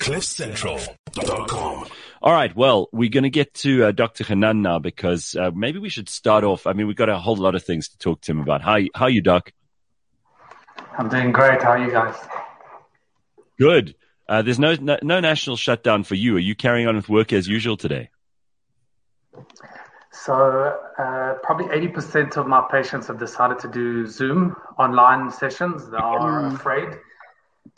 CliffCentral.com. All right. Well, we're going to get to uh, Dr. Hanan now because uh, maybe we should start off. I mean, we've got a whole lot of things to talk to him about. How, how are you, Doc? I'm doing great. How are you guys? Good. Uh, there's no, no, no national shutdown for you. Are you carrying on with work as usual today? So, uh, probably 80% of my patients have decided to do Zoom online sessions. They are mm. afraid.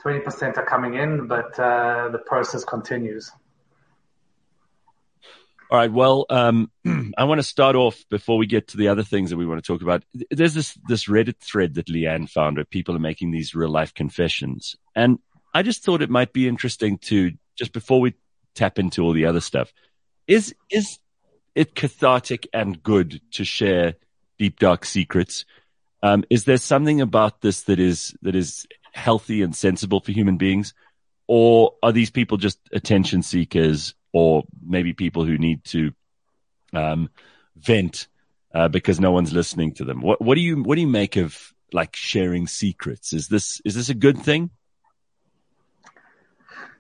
20% are coming in, but uh, the process continues. All right. Well, um, I want to start off before we get to the other things that we want to talk about. There's this this Reddit thread that Leigh-Ann found where people are making these real life confessions, and I just thought it might be interesting to just before we tap into all the other stuff. Is is it cathartic and good to share deep dark secrets? Um, is there something about this that is that is healthy and sensible for human beings, or are these people just attention seekers or maybe people who need to um, vent uh, because no one's listening to them. What, what do you what do you make of like sharing secrets? Is this is this a good thing?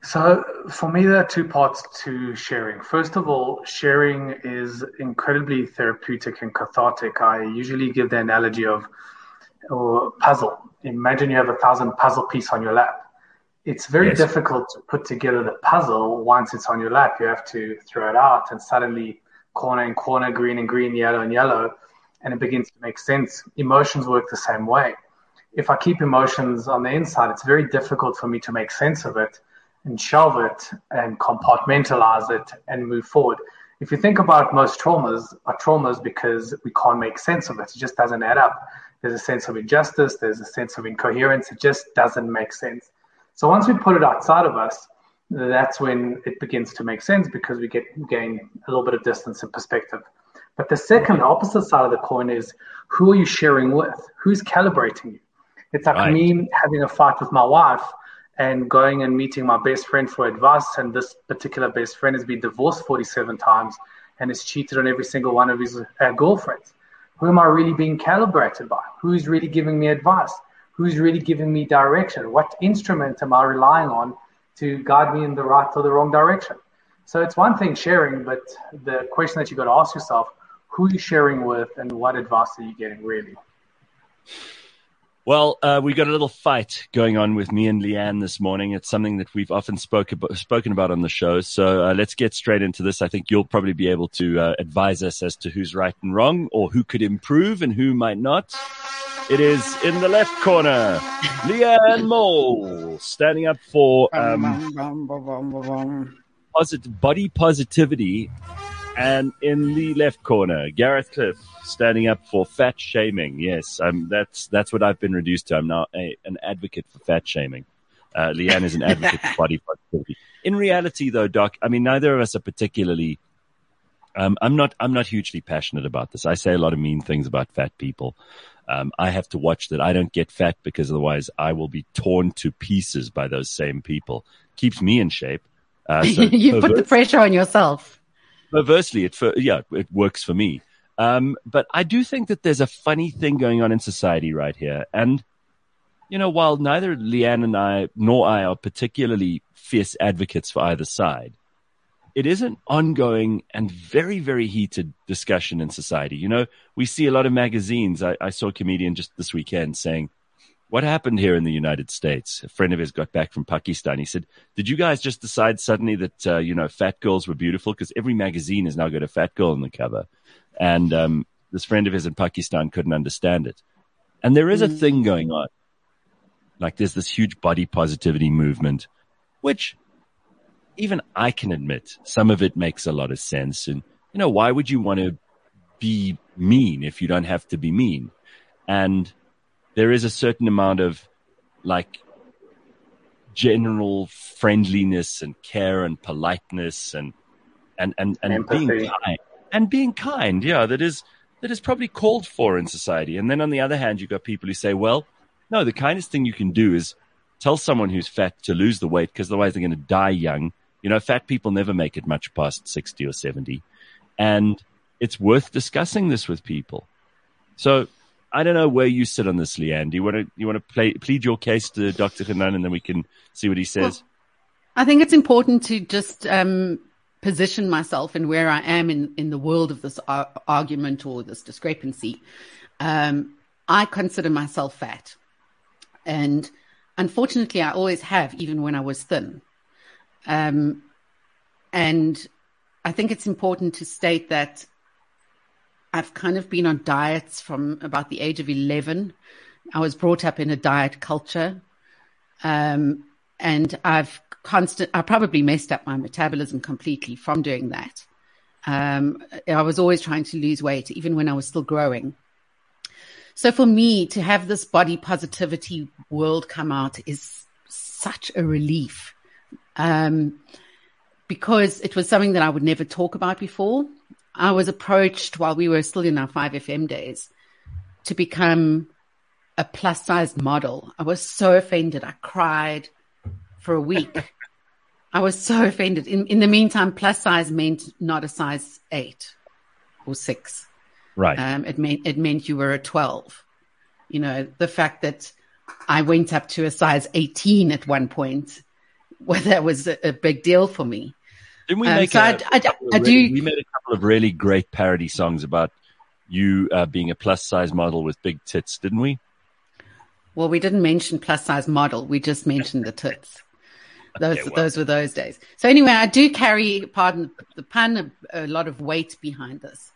So for me, there are two parts to sharing. First of all, sharing is incredibly therapeutic and cathartic. I usually give the analogy of or puzzle. Imagine you have a thousand puzzle piece on your lap it's very yes. difficult to put together the puzzle once it's on your lap. You have to throw it out and suddenly corner and corner, green and green, yellow and yellow, and it begins to make sense. Emotions work the same way. If I keep emotions on the inside, it's very difficult for me to make sense of it and shelve it and compartmentalize it and move forward. If you think about most traumas are traumas because we can't make sense of it. It just doesn't add up. There's a sense of injustice. There's a sense of incoherence. It just doesn't make sense. So once we put it outside of us, that's when it begins to make sense because we get gain a little bit of distance and perspective. But the second opposite side of the coin is who are you sharing with? Who's calibrating you? It's like right. me having a fight with my wife and going and meeting my best friend for advice. And this particular best friend has been divorced 47 times and has cheated on every single one of his uh, girlfriends. Who am I really being calibrated by? Who's really giving me advice? who's really giving me direction? What instrument am I relying on to guide me in the right or the wrong direction? So it's one thing sharing, but the question that you've got to ask yourself, who are you sharing with and what advice are you getting really? Well, uh, we got a little fight going on with me and Leigh-Ann this morning. It's something that we've often spoke about, spoken about on the show. So uh, let's get straight into this. I think you'll probably be able to uh, advise us as to who's right and wrong or who could improve and who might not. It is in the left corner, Leigh-Ann Mol, standing up for um, posit- body positivity. And in the left corner, Gareth Cliff, standing up for fat shaming. Yes, um, that's that's what I've been reduced to. I'm now a, an advocate for fat shaming. Uh, Leanne is an advocate for body positivity. In reality, though, Doc, I mean, neither of us are particularly. Um, I'm not. I'm not hugely passionate about this. I say a lot of mean things about fat people. Um, I have to watch that I don't get fat because otherwise I will be torn to pieces by those same people. Keeps me in shape. Uh, so you put the pressure on yourself. Perversely, it for, yeah, it works for me. Um, but I do think that there's a funny thing going on in society right here. And, you know, while neither Leigh-Ann and I nor I are particularly fierce advocates for either side, it is an ongoing and very, very heated discussion in society. You know, we see a lot of magazines. I, I, saw a comedian just this weekend saying, what happened here in the United States? A friend of his got back from Pakistan. He said, did you guys just decide suddenly that, uh, you know, fat girls were beautiful? Because every magazine has now got a fat girl on the cover. And, um, this friend of his in Pakistan couldn't understand it. And there is a mm. thing going on. Like there's this huge body positivity movement, which even I can admit some of it makes a lot of sense. And, you know, why would you want to be mean if you don't have to be mean? And there is a certain amount of like general friendliness and care and politeness and, and, and, and being kind and being kind. Yeah. That is, that is probably called for in society. And then on the other hand, you've got people who say, well, no, the kindest thing you can do is tell someone who's fat to lose the weight because otherwise they're going to die young you know, fat people never make it much past 60 or 70. And it's worth discussing this with people. So I don't know where you sit on this, Leigh-Ann. Do you want to, you want to play, plead your case to Dr. Hanan and then we can see what he says? I think it's important to just um, position myself and where I am in, in the world of this ar- argument or this discrepancy. Um, I consider myself fat. And unfortunately, I always have, even when I was thin. Um, and I think it's important to state that I've kind of been on diets from about the age of 11. I was brought up in a diet culture. Um, and I've constant, I probably messed up my metabolism completely from doing that. Um, I was always trying to lose weight, even when I was still growing. So for me to have this body positivity world come out is such a relief. Um, because it was something that I would never talk about before. I was approached while we were still in our 5FM days to become a plus size model. I was so offended. I cried for a week. I was so offended. In, in the meantime, plus size meant not a size eight or six. Right. Um, it meant, it meant you were a 12. You know, the fact that I went up to a size 18 at one point, well, that was a, a big deal for me. Didn't we um, make so a, I, I, I really, do. We made a couple of really great parody songs about you uh, being a plus size model with big tits, didn't we? Well, we didn't mention plus size model. We just mentioned the tits. Those okay, well. those were those days. So anyway, I do carry, pardon the pun, a, a lot of weight behind this.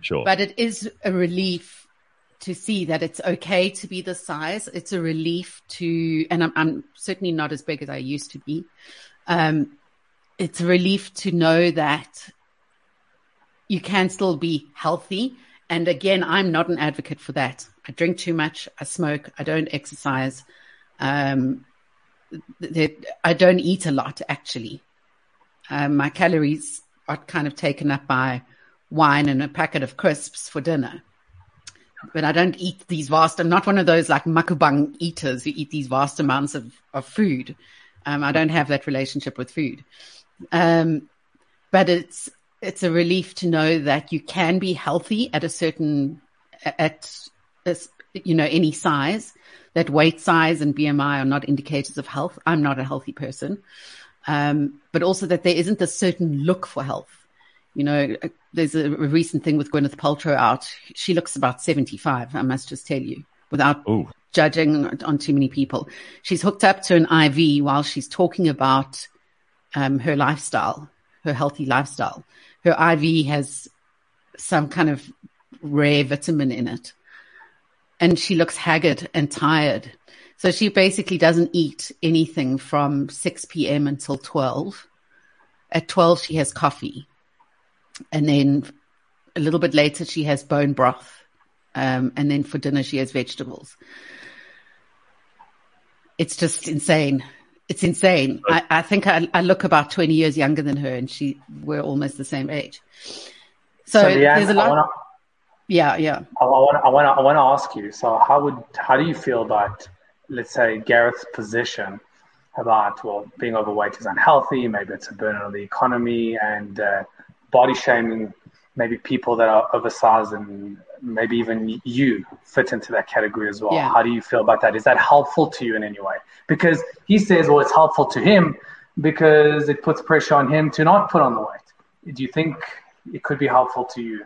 Sure. But it is a relief to see that it's okay to be this size. It's a relief to, and I'm, I'm certainly not as big as I used to be. Um, it's a relief to know that you can still be healthy. And again, I'm not an advocate for that. I drink too much. I smoke. I don't exercise. Um, I don't eat a lot actually. Um, my calories are kind of taken up by wine and a packet of crisps for dinner. But I don't eat these vast. I'm not one of those like mukbang eaters who eat these vast amounts of, of food. Um, I don't have that relationship with food. Um, but it's it's a relief to know that you can be healthy at a certain at you know any size that weight size and BMI are not indicators of health. I'm not a healthy person. Um, but also that there isn't a certain look for health. You know, there's a, a, recent thing with Gwyneth Paltrow out. She looks about 75, I must just tell you, without Ooh. judging on too many people. She's hooked up to an IV while she's talking about um, her lifestyle, her healthy lifestyle. Her IV has some kind of rare vitamin in it and she looks haggard and tired. So she basically doesn't eat anything from 6 p.m. until 12. At 12, she has coffee. And then a little bit later, she has bone broth. Um, and then for dinner, she has vegetables. It's just insane. It's insane. I, I think I, I, look about 20 years younger than her and she, we're almost the same age. So, so there's a lot. Yeah, yeah. I want, I want, I want to ask you. So, how would, how do you feel about, let's say, Gareth's position about well, being overweight is unhealthy. Maybe it's a burden on the economy and uh, body shaming. Maybe people that are oversized and maybe even you fit into that category as well. Yeah. How do you feel about that? Is that helpful to you in any way? Because he says, well, it's helpful to him because it puts pressure on him to not put on the weight. Do you think it could be helpful to you?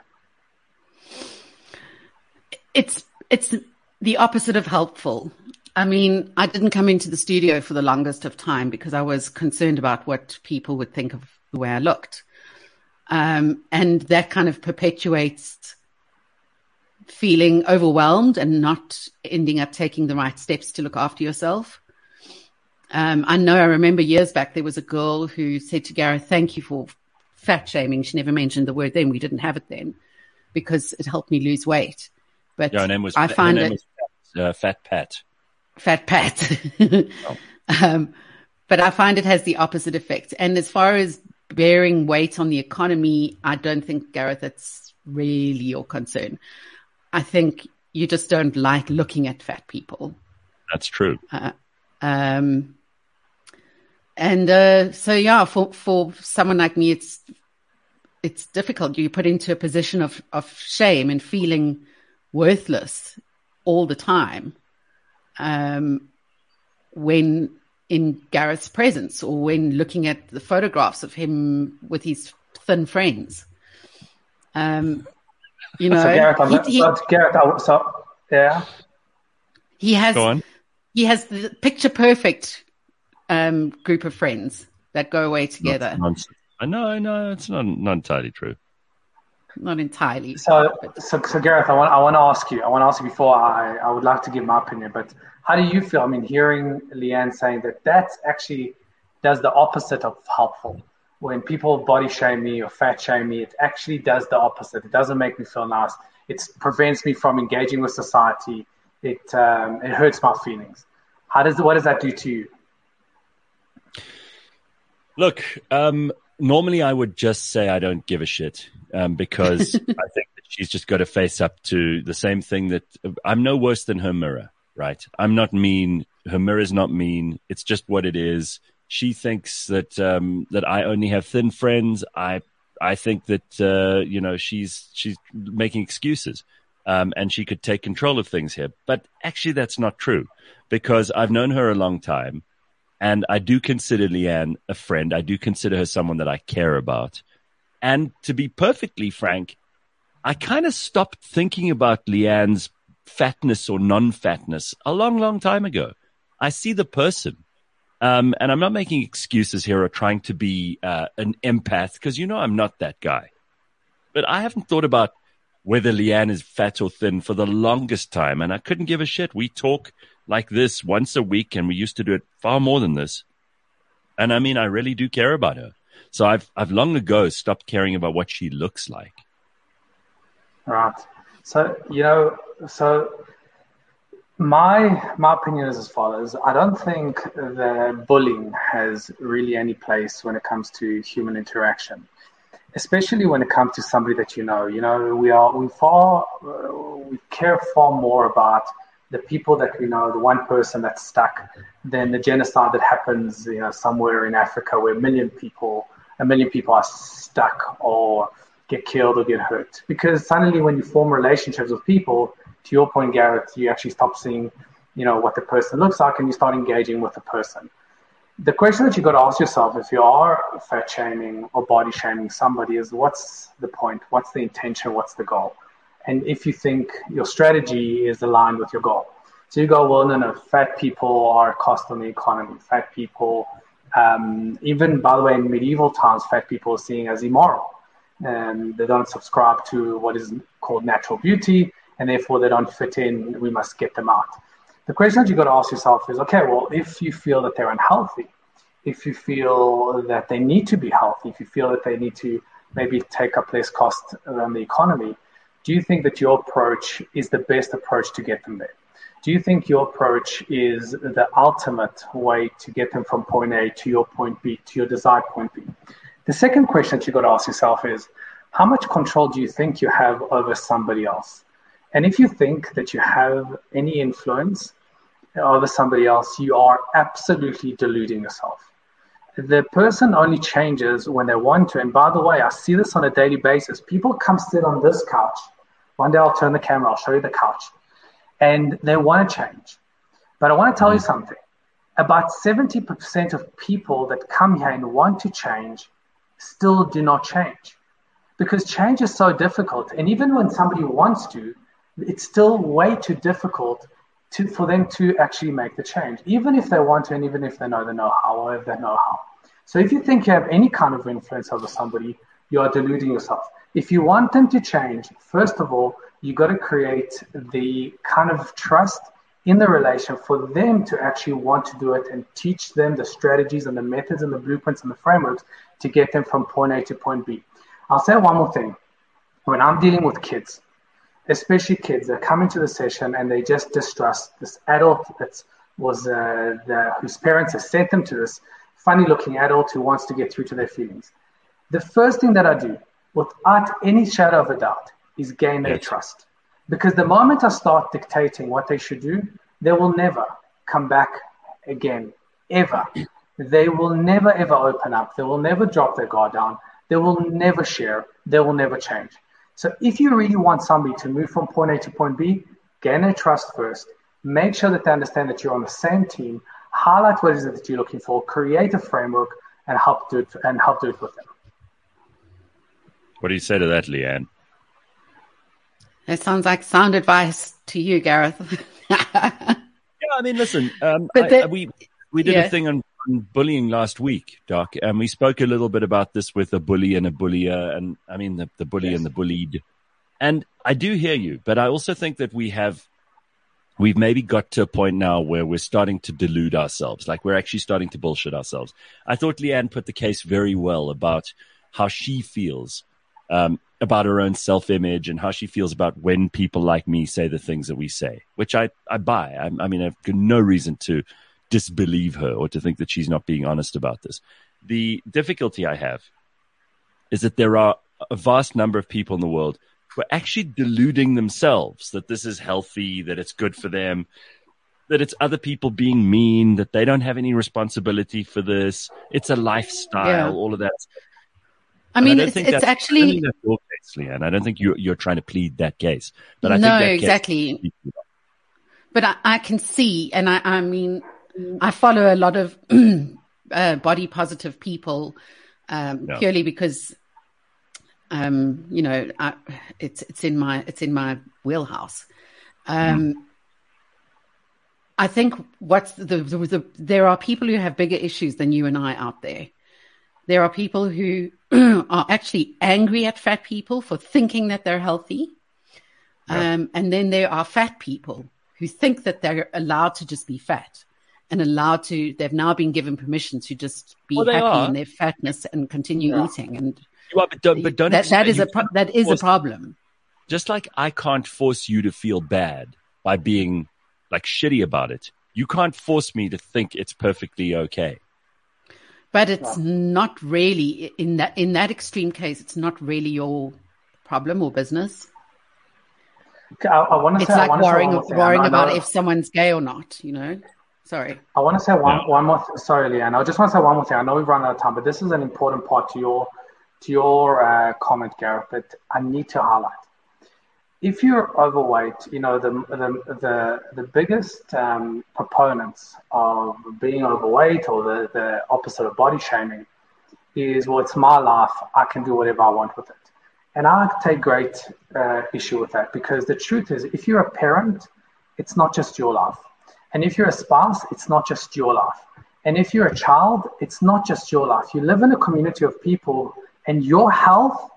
It's it's the opposite of helpful. I mean, I didn't come into the studio for the longest of time because I was concerned about what people would think of the way I looked. Um, and that kind of perpetuates feeling overwhelmed and not ending up taking the right steps to look after yourself. Um, I know I remember years back there was a girl who said to Gareth, thank you for fat shaming. She never mentioned the word then. We didn't have it then because it helped me lose weight. But yeah, her name was, I find it uh, Fat Pat. Fat Pat. oh. um, but I find it has the opposite effect. And as far as bearing weight on the economy, I don't think Gareth, it's really your concern. I think you just don't like looking at fat people. That's true. Uh, um, and uh, so yeah, for for someone like me, it's it's difficult. You put into a position of of shame and feeling worthless all the time um, when in Gareth's presence or when looking at the photographs of him with his thin friends. Um, you know, so Gareth, he, he, Gareth, so, yeah. He has he has the picture perfect um, group of friends that go away together. I know, no, it's not not entirely true. Not entirely. So, so, so Gareth, I want I want to ask you. I want to ask you before I I would like to give my opinion, but how do you feel? I mean, hearing Leigh-Ann saying that that's actually does the opposite of helpful. When people body shame me or fat shame me, it actually does the opposite. It doesn't make me feel nice. It prevents me from engaging with society. It um, it hurts my feelings. How does what does that do to you? Look, um, normally I would just say I don't give a shit um, because I think that she's just got to face up to the same thing that I'm no worse than her mirror, right? I'm not mean. Her mirror is not mean. It's just what it is. She thinks that um, that I only have thin friends. I I think that uh, you know she's she's making excuses. Um, and she could take control of things here. But actually, that's not true because I've known her a long time. And I do consider Leigh-Ann a friend. I do consider her someone that I care about. And to be perfectly frank, I kind of stopped thinking about Leigh-Ann's fatness or non-fatness a long, long time ago. I see the person. Um, and I'm not making excuses here or trying to be uh, an empath because you know I'm not that guy. But I haven't thought about whether Leigh-Ann is fat or thin for the longest time, and I couldn't give a shit. We talk like this once a week, and we used to do it far more than this. And I mean, I really do care about her. So I've I've long ago stopped caring about what she looks like. Right. So you know, so my my opinion is as follows. I don't think that bullying has really any place when it comes to human interaction, especially when it comes to somebody that you know. You know, we are we far we care far more about the people that we know, the one person that's stuck, than the genocide that happens, you know, somewhere in Africa where a million people, a million people are stuck or get killed or get hurt. Because suddenly, when you form relationships with people, to your point, Gareth, you actually stop seeing, you know, what the person looks like, and you start engaging with the person. The question that you got to ask yourself, if you are fat shaming or body shaming somebody, is what's the point? What's the intention? What's the goal? and if you think your strategy is aligned with your goal. So you go, well, no, no, fat people are a cost on the economy. Fat people, um, even by the way, in medieval times, fat people are seen as immoral. And they don't subscribe to what is called natural beauty, and therefore they don't fit in. We must get them out. The question that you've got to ask yourself is, okay, well, if you feel that they're unhealthy, if you feel that they need to be healthy, if you feel that they need to maybe take up less cost than the economy, do you think that your approach is the best approach to get them there? Do you think your approach is the ultimate way to get them from point A to your point B, to your desired point B? The second question that you've got to ask yourself is how much control do you think you have over somebody else? And if you think that you have any influence over somebody else, you are absolutely deluding yourself. The person only changes when they want to. And by the way, I see this on a daily basis. People come sit on this couch one day I'll turn the camera, I'll show you the couch. And they want to change. But I want to tell you mm. something. About 70% of people that come here and want to change still do not change. Because change is so difficult. And even when somebody wants to, it's still way too difficult to, for them to actually make the change, even if they want to and even if they know the know how or if they know how. So if you think you have any kind of influence over somebody, you are deluding yourself if you want them to change, first of all, you got to create the kind of trust in the relation for them to actually want to do it and teach them the strategies and the methods and the blueprints and the frameworks to get them from point A to point B. I'll say one more thing. When I'm dealing with kids, especially kids that come into the session and they just distrust this adult that was uh, the, whose parents have sent them to this funny looking adult who wants to get through to their feelings. The first thing that I do without any shadow of a doubt, is gain their trust. Because the moment I start dictating what they should do, they will never come back again, ever. They will never, ever open up. They will never drop their guard down. They will never share. They will never change. So if you really want somebody to move from point A to point B, gain their trust first. Make sure that they understand that you're on the same team. highlight what it is that you're looking for, create a framework, and help do it and help do it with them. What do you say to that, Leigh-Ann? It sounds like sound advice to you, Gareth. yeah, I mean, listen, um, I, we we did yeah. a thing on, on, bullying last week, Doc, and we spoke a little bit about this with a bully and a bullier, and I mean the, the bully yes. and the bullied. And I do hear you, but I also think that we have we've maybe got to a point now where we're starting to delude ourselves, like we're actually starting to bullshit ourselves. I thought Leigh-Ann put the case very well about how she feels um, about her own self image and how she feels about when people like me say the things that we say, which I, I buy. I, I mean, I've got no reason to disbelieve her or to think that she's not being honest about this. The difficulty I have is that there are a vast number of people in the world who are actually deluding themselves that this is healthy, that it's good for them, that it's other people being mean, that they don't have any responsibility for this. It's a lifestyle, yeah. all of that. I mean, I it's, it's actually. I your case, Leigh-Ann. I don't think you're, you're trying to plead that case. But I no, think exactly. But I, I, can see, and I, I mean, I follow a lot of uh, body positive people um, yeah. purely because, um, you know, I, it's it's in my it's in my wheelhouse. Um, mm. I think what's the, the, the there are people who have bigger issues than you and I out there. There are people who are actually angry at fat people for thinking that they're healthy. Yeah. Um, and then there are fat people who think that they're allowed to just be fat and allowed to, they've now been given permission to just be well, happy are. in their fatness and continue yeah. eating. And you are, but don't, but don't that, that is a, pro- that is force, a problem. Just like I can't force you to feel bad by being like shitty about it. You can't force me to think it's perfectly okay but it's yeah. not really in that in that extreme case it's not really your problem or business I, I it's say, like worrying worrying about if someone's gay or not you know sorry i want to say one, yeah. one more th- sorry leigh-ann i just want to say one more thing i know we've run out of time but this is an important part to your to your uh, comment gareth that i need to highlight if you're overweight, you know the the the, the biggest um, proponents of being overweight or the, the opposite of body shaming is well, it's my life. I can do whatever I want with it, and I take great uh, issue with that because the truth is, if you're a parent, it's not just your life, and if you're a spouse, it's not just your life, and if you're a child, it's not just your life. You live in a community of people, and your health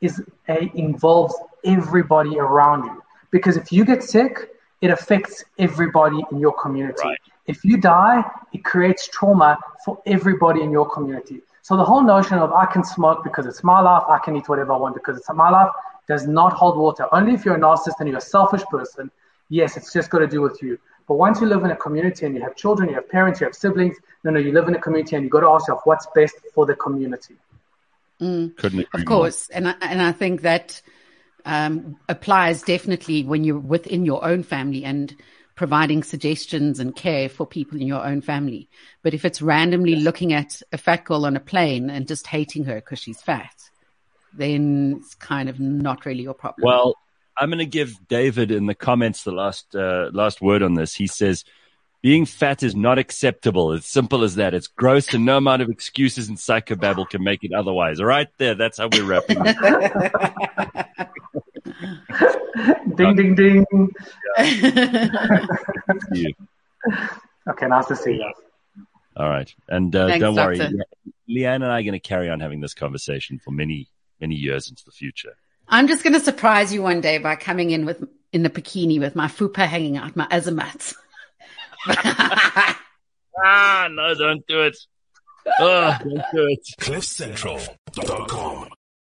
is a, involves everybody around you. Because if you get sick, it affects everybody in your community. Right. If you die, it creates trauma for everybody in your community. So the whole notion of I can smoke because it's my life, I can eat whatever I want because it's my life, does not hold water. Only if you're a narcissist and you're a selfish person, yes, it's just got to do with you. But once you live in a community and you have children, you have parents, you have siblings, no, no, you live in a community and you got to ask yourself what's best for the community. Mm, Couldn't of course, more. and I, and I think that um, applies definitely when you're within your own family and providing suggestions and care for people in your own family. But if it's randomly yes. looking at a fat girl on a plane and just hating her because she's fat, then it's kind of not really your problem. Well, I'm going to give David in the comments the last uh, last word on this. He says being fat is not acceptable. It's simple as that. It's gross and no amount of excuses and psychobabble can make it otherwise. All right, there. That's how we're wrapping ding, ding, ding. Yeah. okay, nice to see you. All right. And uh, Thanks, don't worry. Doctor. Leigh-Ann and I are going to carry on having this conversation for many, many years into the future. I'm just going to surprise you one day by coming in with in the bikini with my fupa hanging out, my azamats. ah, no, don't do it. Oh, don't do it. CliffCentral.com